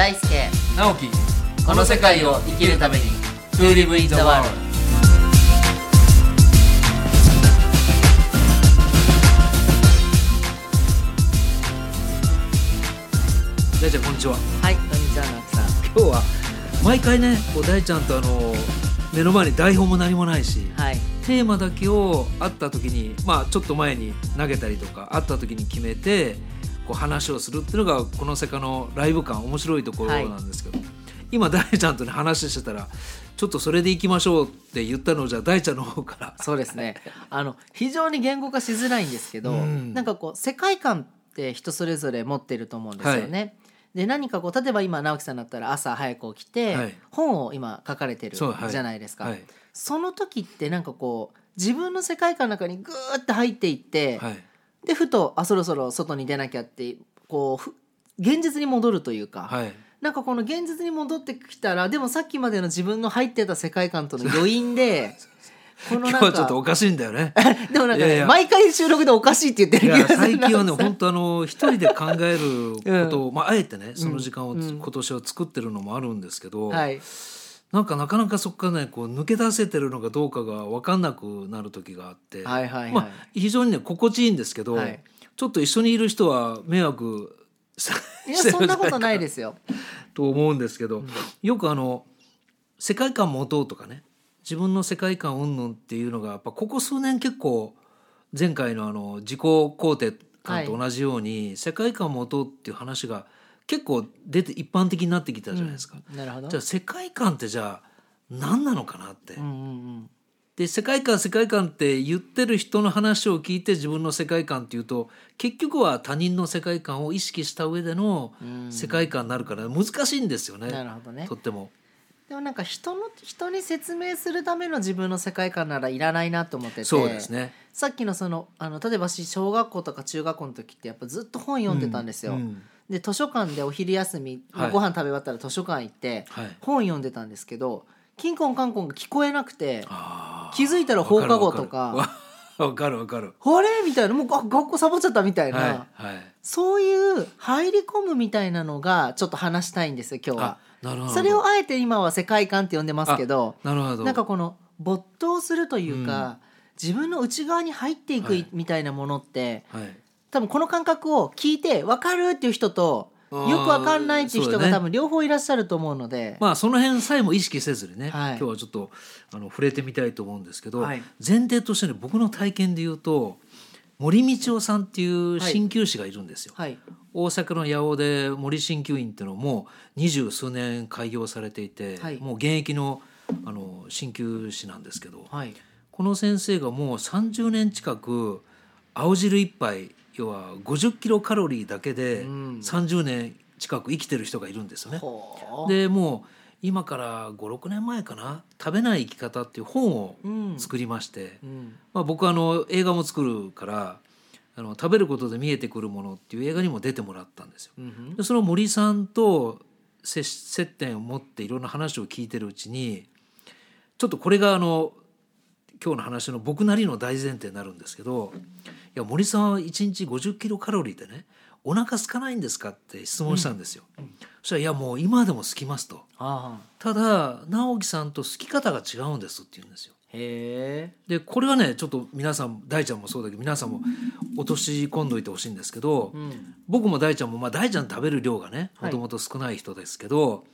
大輔。直樹。この世界を生きるために。To live in the world 大ちゃんこんにちは。はいこんにちは直樹さん。今日は毎回ねこう大ちゃんとあの目の前に台本も何もないしはい。テーマだけを会った時にまあちょっと前に投げたりとか会った時に決めてこう話をするっていうのがこの世界のライブ感面白いところなんですけど、今大ちゃんとね話してたらちょっとそれでいきましょうって言ったのをじゃあ大ちゃんの方から。そうですね。あの非常に言語化しづらいんですけど、うん。なんかこう世界観って人それぞれ持ってると思うんですよね。で何かこう例えば今直樹さんだったら朝早く起きて、はい。本を今書かれてるじゃないですか。はい。その時ってなんかこう自分の世界観の中にグーって入っていって、はいでふとあそろそろ外に出なきゃってこうふ現実に戻るというか、はい。なんかこの現実に戻ってきたらでもさっきまでの自分の入ってた世界観との余韻で このなん今日はちょっとおかかしいんだよね。でもなんかねいやいや。毎回収録でおかしいって言ってる気がする最近はね本当あの一人で考えることを、まああえてねその時間をつ、うん。今年は作ってるのもあるんですけど、はいなんかなかなかそこからねこう抜け出せてるのかどうかが分かんなくなる時があって、はいはいはい、まあ非常にね心地いいんですけど、はい。ちょっと一緒にいる人は迷惑さいやそんなことないですよ。と思うんですけど、よくあの世界観持とうとかね自分の世界観云々っていうのがやっぱここ数年結構前回のあの自己肯定感と同じように、世界観持とうっていう話が結構出て一般的になってきたじゃないですか。なるほど。じゃあ世界観ってじゃあ何なのかなって。うんうんうんで世界観世界観って言ってる人の話を聞いて自分の世界観っていうと結局は他人の世界観を意識した上でのうん世界観になるから難しいんですよね。なるほどねと。っても。でもなんか人の人に説明するための自分の世界観ならいらないなと思っててそうですね。さっきのそのあの例えば私小学校とか中学校の時ってやっぱずっと本読んでたんですよ。うんで図書館でお昼休み、はいご飯食べ終わったら図書館行ってはい。本読んでたんですけどキンコンカンコンが聞こえなくて気づいたら放課後とかわかるわかるわかる。あれ？みたいなもうあ学校サボっちゃったみたいな、はいはい。そういう入り込むみたいなのがちょっと話したいんですよ今日はあ。なるほど。それをあえて今は世界観って呼んでますけどなるほど。なんかこの没頭するというか、自分の内側に入っていくはいみたいなものって、はい。多分この感覚を聞いて分かるっていう人とよく分かんないっていう人が多分両方いらっしゃると思うので、まあその辺さえも意識せずにね、はい。今日はちょっとあの触れてみたいと思うんですけど、はい。前提としてね僕の体験で言うと森道夫さんっていう鍼灸師がいるんですよ。はい。大阪の八尾で森鍼灸院っていうのも二十数年開業されていて、はい。もう現役のあの鍼灸師なんですけど、はい。この先生がもう30年近く青汁一杯要は50キロカロリーだけでうん。30年近く生きてる人がいるんですよね。でもう今から56年前かな「食べない生き方」っていう本をうん。作りまして、うん。まあ、僕あの映画も作るからあの食べることで見えてくるものっていう映画にも出てもらったんですよ。うん。でその森さんと接接点を持っていろんな話を聞いてるうちにちょっとこれがあの今日の話の僕なりの大前提になるんですけど「いや森さんは1日50キロカロリーでねお腹空かないんですか?」って質問したんですよ。そしたら「いやもう今でも空きます」と。ただ直樹さんと好き方が違うんですって言うんですよ。へえ。でこれはねちょっと皆さん大ちゃんもそうだけど皆さんも落とし込んどいてほしいんですけど、うん。僕も大ちゃんもまあ大ちゃん食べる量がねはい。もともと少ない人ですけど、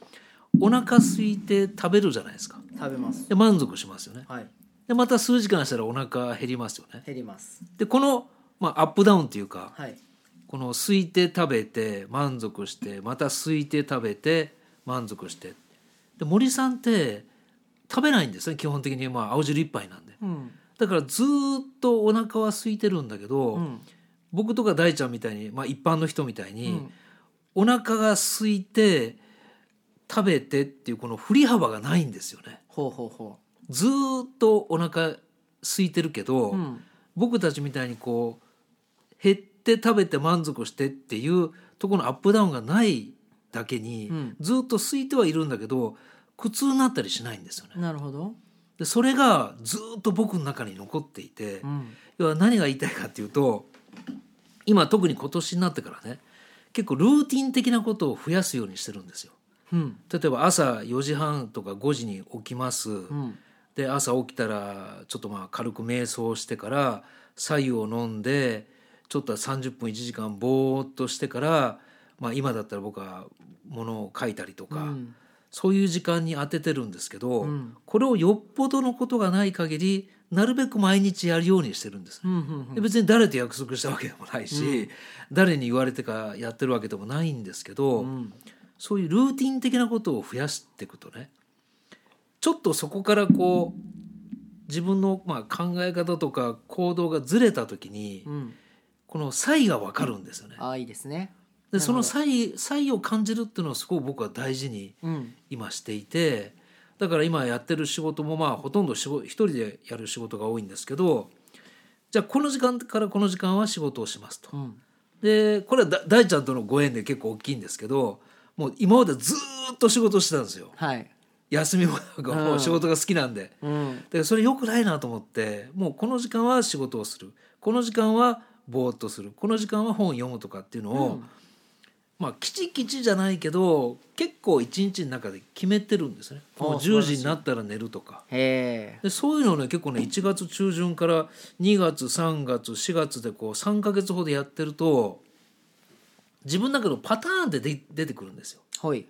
お腹空いて食べるじゃないですか。食べます。で満足しますよね。はいでまた数時間したらお腹減りますよね。減ります。でこの、まあ、アップダウンっていうかはい。この空いて食べて満足してまた空いて食べて満足して。で森さんって食べないんですね基本的に。まあ青汁一杯なんで。うん。だからずーっとお腹は空いてるんだけど、うん。僕とか大ちゃんみたいに、まあ、一般の人みたいに、うん。お腹が空いて食べてっていうこの振り幅がないんですよね。ほうほうほずーっとお腹空いてるけど、ううん。僕たちみたいにこう減って食べて満足してっていうところのアップダウンがないだけに、うん。ずーっと空いてはいるんだけど苦痛になったりしないんですよね。なるほど。でそれがずーっと僕の中に残っていて、うん。要は何が言いたいかっていうと今特に今年になってからね結構ルーティン的なことを増やすようにしてるんですよ。うん。例えば朝4時半とか5時に起きます、うんで朝起きたらちょっとまあ軽く瞑想してから白湯を飲んでちょっと30分1時間ぼーっとしてから、まあ、今だったら僕は物を書いたりとか、うん。そういう時間に当ててるんですけど、うん。これをよっぽどのことがない限りなるべく毎日やるようにしてるんです。うんうんで別に誰と約束したわけでもないし、誰に言われてかやってるわけでもないんですけど、うん。そういうルーティン的なことを増やしていくとねちょっとそこからこう自分のまあ考え方とか行動がずれた時にうん。この差異が分かるんですよね。ああいいですね。でその差異差異を感じるっていうのをすごく僕は大事にうん。今していてだから今やってる仕事もまあほとんど仕事一人でやる仕事が多いんですけどじゃあこの時間からこの時間は仕事をしますと。うん。でこれはだ大ちゃんとのご縁で結構大きいんですけどもう今までずーっと仕事してたんですよ。はい休みもなんかもう仕事が好きなんで、うん。でそれ良くないなと思ってもうこの時間は仕事をする。この時間はぼーっとする。この時間は本を読むとかっていうのを、うん。まあきちきちじゃないけど結構一日の中で決めてるんですね。あもう10素晴らしい時になったら寝るとか。でそういうのをね結構ね1月中旬から2月3月4月でこう3ヶ月ほどやってると自分の中のパターンでで出てくるんですよ。ほい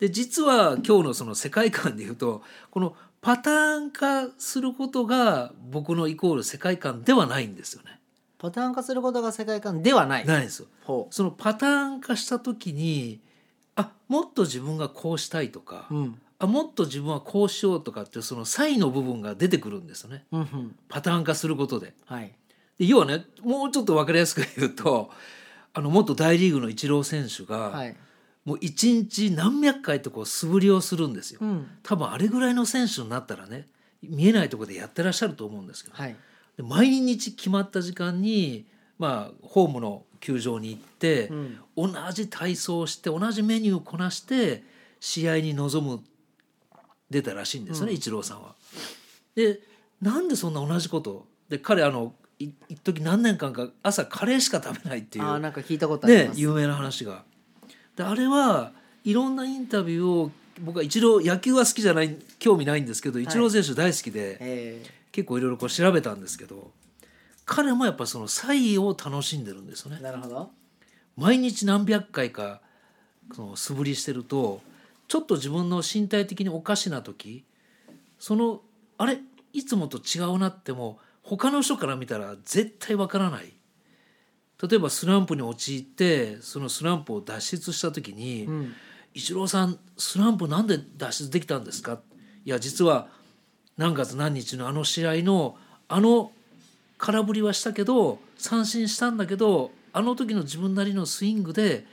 で実は今日のその世界観で言うとこのパターン化することが僕のイコール世界観ではないんですよね。パターン化することが世界観ではない。ないんですよ。ほそのパターン化した時にあもっと自分がこうしたいとか、ううん。あもっと自分はこうしようとかっていうその差異の部分が出てくるんですよね。うんうん。パターン化することで。はい。で要はねもうちょっと分かりやすく言うとあの元大リーグのイチロー選手が、はいもう一日何百回とこう素振りをするんですよ。うん多分あれぐらいの選手になったらね見えないところでやってらっしゃると思うんですけど、はいで毎日決まった時間に、まあ、ホームの球場に行って、うん同じ体操をして同じメニューをこなして試合に臨む出たらしいんですよね、うんイチローさんは。でなんでそんな同じことで彼あのい一時何年間か朝カレーしか食べないっていうあーなんか聞いたことあります、ね有名な話が。であれはいろんなインタビューを僕は一郎野球は好きじゃない興味ないんですけどイチロー選手大好きで、え結構いろいろこう調べたんですけど彼もやっぱその差異を楽しんでるんですよね。ー、。なるほど。毎日何百回かその素振りしてるとちょっと自分の身体的におかしな時そのあれいつもと違うなっても他の人から見たら絶対わからない例えばスランプに陥ってそのスランプを脱出した時に「うん。イチローさんスランプなんで脱出できたんですか?」いや実は何月何日のあの試合のあの空振りはしたけど三振したんだけどあの時の自分なりのスイングで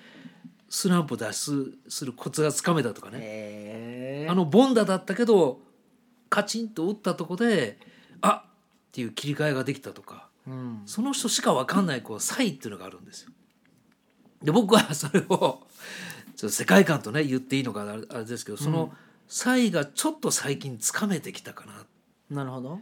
スランプ脱出するコツがつかめたとかね、あのボンダだったけどカチンと打ったとこであっていう切り替えができたとかうん。その人しか分かんないこう差異っていうのがあるんですよ。で僕はそれをちょっと世界観とね言っていいのかあれあれですけどその差異がちょっと最近つかめてきたかな。なるほど。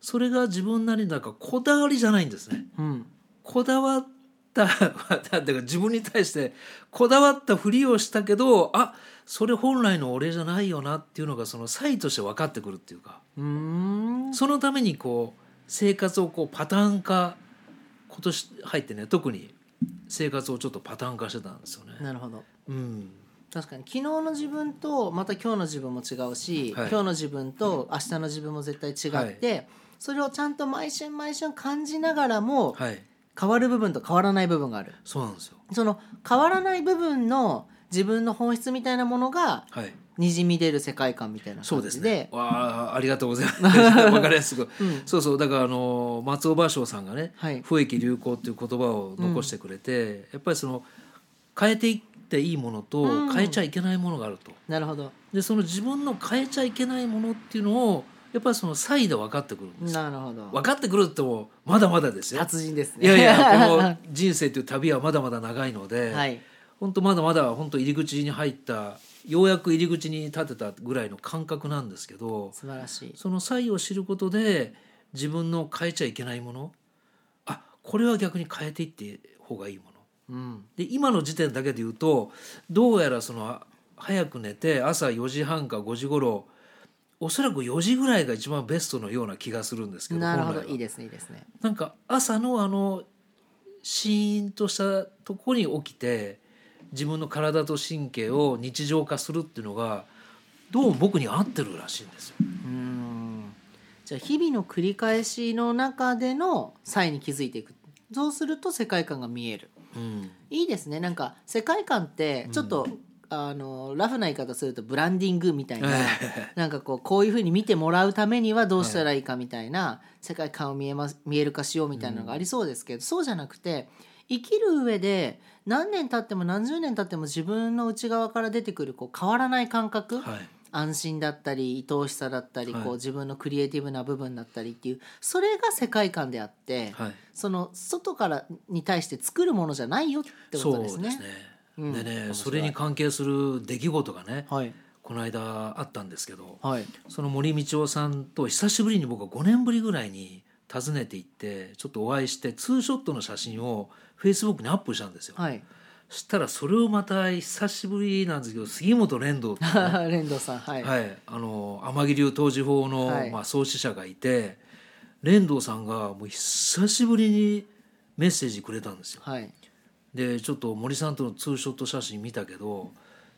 それが自分なりになんかこだわりじゃないんですね。うん。こだわっただから自分に対してこだわったふりをしたけどあそれ本来の俺じゃないよなっていうのがその差異として分かってくるっていうか。うーん。そのためにこう生活をこうパターン化今年入ってね特に生活をちょっとパターン化してたんですよね。なるほど。うん、確かに昨日の自分とまた今日の自分も違うし、はい。今日の自分と明日の自分も絶対違って、それをちゃんと毎春毎春感じながらもはい。変わる部分と変わらない部分がある。そうなんですよ。その変わらない部分の自分の本質みたいなものがはいにじみ出る世界観みたいなそうですね。わあありがとうございます。わかりやすく。うんそうそうだからあの松尾芭蕉さんがねはい不益流行っていう言葉を残してくれて、やっぱりその変えていっていいものとうん変えちゃいけないものがあると。なるほどでその自分の変えちゃいけないものっていうのをやっぱりその差異で分かってくるんですよ。なるほど分かってくるってもまだまだですよ。達人ですねいやいやこの 人生という旅はまだまだ長いので、はい本当まだまだ本当入り口に入ったようやく入り口に立てたぐらいの感覚なんですけど素晴らしい。その差異を知ることで自分の変えちゃいけないものあこれは逆に変えていって方がいいもの。うん。で今の時点だけで言うとどうやらその早く寝て朝4時半か5時頃おそらく4時ぐらいが一番ベストのような気がするんですけどなるほ本来は。いどいですねいいですね。なんか朝のあのシーンとしたとこに起きて自分の体と神経を日常化するっていうのがどうも僕に合ってるらしいんですよ。うん。じゃあ日々の繰り返しの中での際に気づいていく。そうすると世界観が見える。うん、いいですね。なんか世界観ってちょっと、あのラフな言い方するとブランディングみたいななんかこうこういうふうに見てもらうためにはどうしたらいいかみたいな、世界観を見えます見える化しようみたいなのがありそうですけど、そうじゃなくて生きる上で何年経っても何十年経っても自分の内側から出てくるこう変わらない感覚、はい。安心だったり愛おしさだったり、はい。こう自分のクリエイティブな部分だったりっていうそれが世界観であって、はい。その外からに対して作るものじゃないよってことですね。うん。でねそれに関係する出来事がねはい。この間あったんですけどはい。その森道夫さんと久しぶりに僕は5年ぶりぐらいに訪ねて行ってちょっとお会いしてツーショットの写真をフェイスブックにアップしたんですよ。はい。そしたらそれをまた久しぶりなんですけど杉本連道っていうね 連藤さんはい。はい、あの天城流当時法の、はいまあ、創始者がいて連道さんがもう久しぶりにメッセージくれたんですよ。はい。でちょっと森さんとのツーショット写真見たけど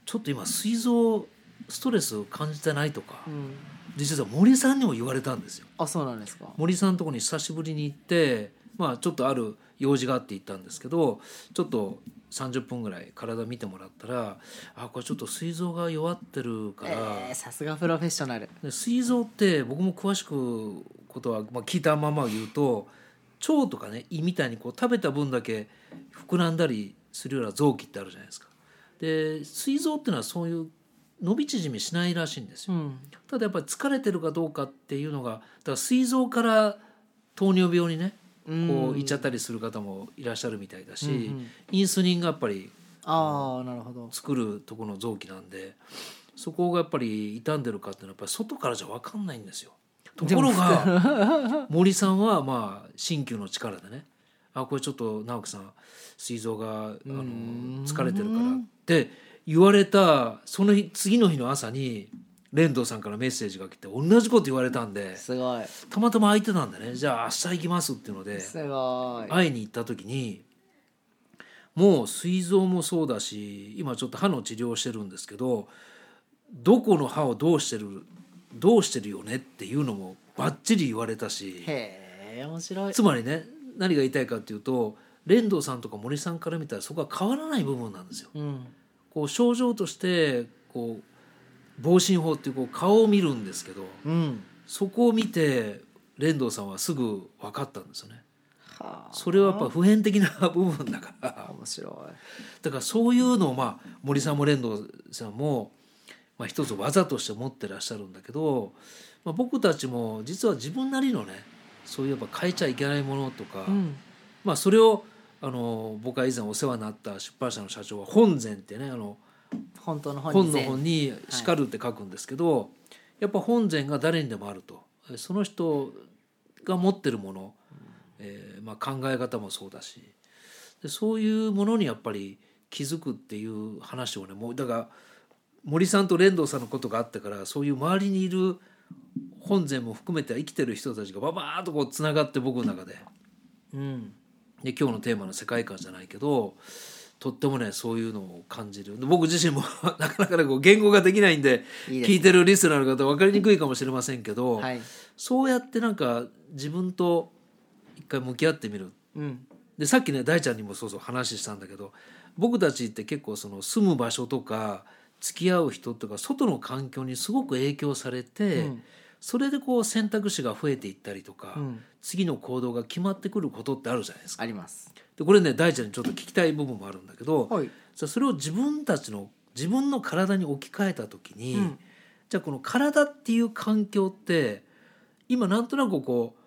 ちょっと今膵臓ストレス感じてないとか、うん。実は森さんにも言われたんですよ。あそうなんですか。森さんのとこに久しぶりに行ってまあちょっとある用事があって行ったんですけどちょっと30分ぐらい体見てもらったらあこれちょっと膵臓が弱ってるから。えー、さすがプロフェッショナル。で膵臓って僕も詳しくことは、まあ、聞いたまま言うと腸とかね胃みたいにこう食べた分だけ膨らんだりするような臓器ってあるじゃないですか。で膵臓っていうのはそういう伸び縮みしないらしいんですよ。うん。ただやっぱり疲れてるかどうかっていうのがだから膵臓から糖尿病にねこういっちゃったりする方もいらっしゃるみたいだし、うんうんインスリンがやっぱりああなるほど。作るところの臓器なんでそこがやっぱり傷んでるかっていうのはやっぱり外からじゃ分かんないんですよ。ところが 森さんはまあ鍼灸の力でねあこれちょっと直樹さん膵臓があの疲れてるからって言われたその日次の日の朝に連藤さんからメッセージが来て同じこと言われたんですごい。たまたま空いてたんでねじゃあ明日行きますっていうのですごい。会いに行った時にもう膵臓もそうだし今ちょっと歯の治療をしてるんですけどどこの歯をどうしてるどうしてるよねっていうのもバッチリ言われたしへえ面白い。つまりね何が言いたいかっていうと連藤さんとか森さんから見たらそこは変わらない部分なんですよ。うん。こう症状としてこう防振法っていうこう顔を見るんですけどうん。そこを見て連藤さんはすぐ分かったんですよね。はあ。それはやっぱ普遍的な部分だから面白い。だからそういうのをまあ森さんも連藤さんも、まあ、一つ技として持ってらっしゃるんだけど、まあ、僕たちも実は自分なりのねそういうやっぱ変えちゃいけないものとか、うん。まあ、それをあの僕が以前お世話になった出版社の社長は本膳ってねあの本当の本本の本に「叱る」って書くんですけど、やっぱ本膳が誰にでもあると。その人が持ってるもの、えーまあ、考え方もそうだし。でそういうものにやっぱり気づくっていう話をねもうだから森さんと連藤さんのことがあったからそういう周りにいる本膳も含めて生きてる人たちがババーッとこうつながって僕の中で。うん。で今日のテーマの世界観じゃないけどとってもねそういうのを感じるで僕自身も なかなかねこう言語ができないんで聞いてるリスナーの方分かりにくいかもしれませんけど、はい。そうやってなんか自分と一回向き合ってみるうん。でさっきね大ちゃんにもそうそう話したんだけど僕たちって結構その住む場所とか付き合う人とか外の環境にすごく影響されて、うんそれでこう選択肢が増えていったりとか、うん次の行動が決まってくることってあるじゃないですか。あります。でこれね大ちゃんにちょっと聞きたい部分もあるんだけど、はい。じゃあそれを自分たちの自分の体に置き換えた時に、うんじゃあこの体っていう環境って今なんとなくこう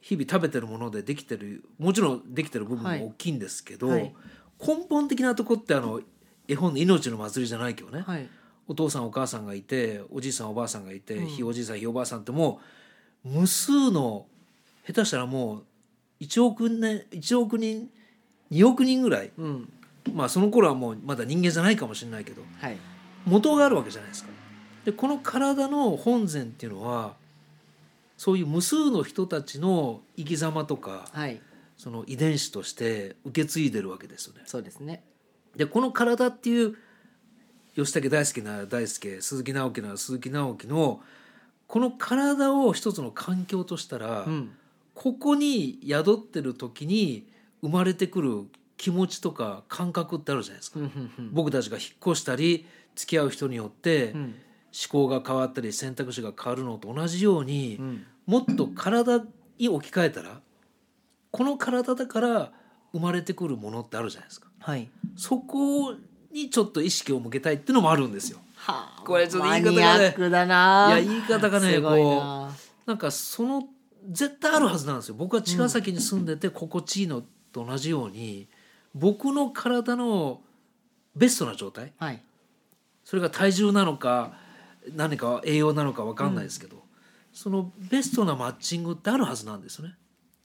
日々食べてるものでできてるもちろんできてる部分も大きいんですけど、はいはい根本的なとこってあの絵本の「命の祭り」じゃないけどね、はい。お父さんお母さんがいておじいさんおばあさんがいて、うんひいおじいさんひいおばあさんってもう無数の下手したらもう1億年1億人2億人ぐらいうん。まあその頃はもうまだ人間じゃないかもしれないけどはい。元があるわけじゃないですか。でこの体の本然っていうのはそういう無数の人たちの生き様とかはいその遺伝子として受け継いでるわけですよね。そうですねでこの体っていう吉武大輔なら大輔鈴木直樹なら鈴木直樹のこの体を一つの環境としたら、うん。ここに宿ってる時に生まれてくる気持ちとか感覚ってあるじゃないですか。僕たちが引っ越したり付き合う人によって思うん。考が変わったり選択肢が変わるのと同じように、うん。もっと体に置き換えたらこの体だから生まれてくるものってあるじゃないですか。はい。そこにちょっと意識を向けたいっていうのもあるんですよ。はあこれちょっと言い方がねいや言い方がねこななんかその絶対あるはずなんですよ。僕は茅ヶ崎に住んでて心地いいのと同じように、僕の体のベストな状態はいそれが体重なのか何か栄養なのか分かんないですけど、そのベストなマッチングってあるはずなんですよね。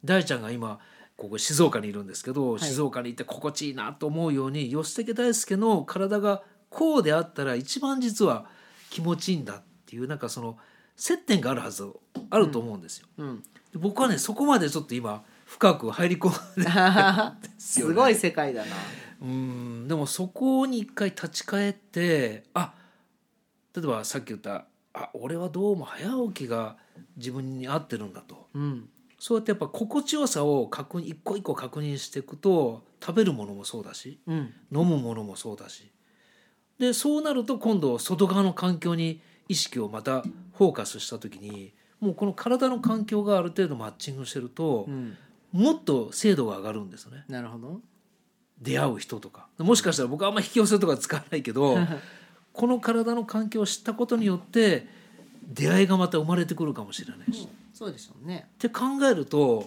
大ちゃんが今ここ静岡にいるんですけど、い。静岡にいて心地いいなと思うように吉武大輔の体がこうであったら一番実は気持ちいいんだっていうなんかその接点があるはずあると思うんですよ。うん。で僕はねそこまでちょっと今深く入り込んですごい世界だな。うん。でもそこに一回立ち返ってあ例えばさっき言ったあ俺はどうも早起きが自分に合ってるんだと。うんそうやってやっぱ心地よさを確認一個一個確認していくと食べるものもそうだしうん。飲むものもそうだし。でそうなると今度外側の環境に意識をまたフォーカスした時にもうこの体の環境がある程度マッチングしてるとうん。もっと精度が上がるんですよね。なるほど。出会う人とか。もしかしたら僕はあんま引き寄せとか使わないけど この体の環境を知ったことによって出会いがまた生まれてくるかもしれないし、っそうでしょうね。て考えると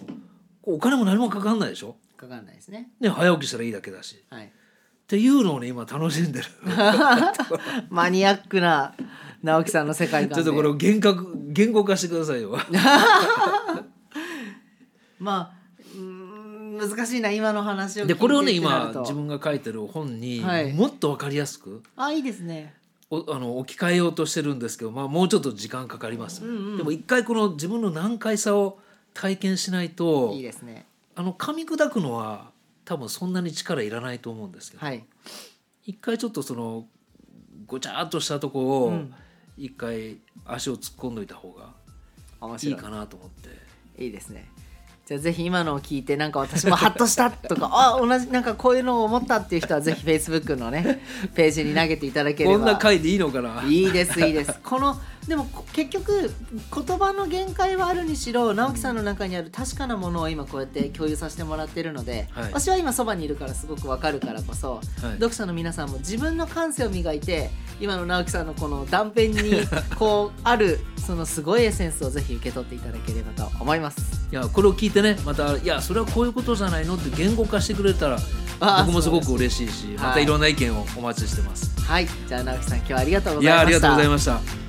お金も何もかかんないでしょ、かかんないですね。ね、早起きしたらいいだけだし。はい。っていうのをね今楽しんでる。マニアックな直樹さんの世界観で。ちょっとこれを言格言語化してくださいよ。まあ難しいな今の話をでこれをね今自分が書いてる本にはい。もっと分かりやすくあいいですね。おあの置き換えようとしてるんですけど、まあ、もうちょっと時間かかります、うんうん。でも一回この自分の難解さを体験しないといいですね。あの噛み砕くのは多分そんなに力いらないと思うんですけど、はい。一回ちょっとそのごちゃっとしたとこをうん。一回足を突っ込んどいた方がい。いいかなと思って。いいですねじゃあぜひ今のを聞いてなんか私もハッとしたとかあ同じなんかこういうのを思ったっていう人はぜひ Facebook のねページに投げていただければ。こんな回でいいのかな？いいですいいです。このでもこ結局言葉の限界はあるにしろ直樹さんの中にある確かなものを今こうやって共有させてもらってるので、はい。私は今そばにいるからすごくわかるからこそ、はい。読者の皆さんも自分の感性を磨いて今の直樹さんのこの断片にこうあるそのすごいエッセンスをぜひ受け取っていただければと思います。いやこれを聞いてねまたいやそれはこういうことじゃないのって言語化してくれたら あ僕もすごく嬉しいしはいまたいろんな意見をお待ちしてます。はい、じゃあ直樹さん今日はありがとうごいざいました。やありがとうございました。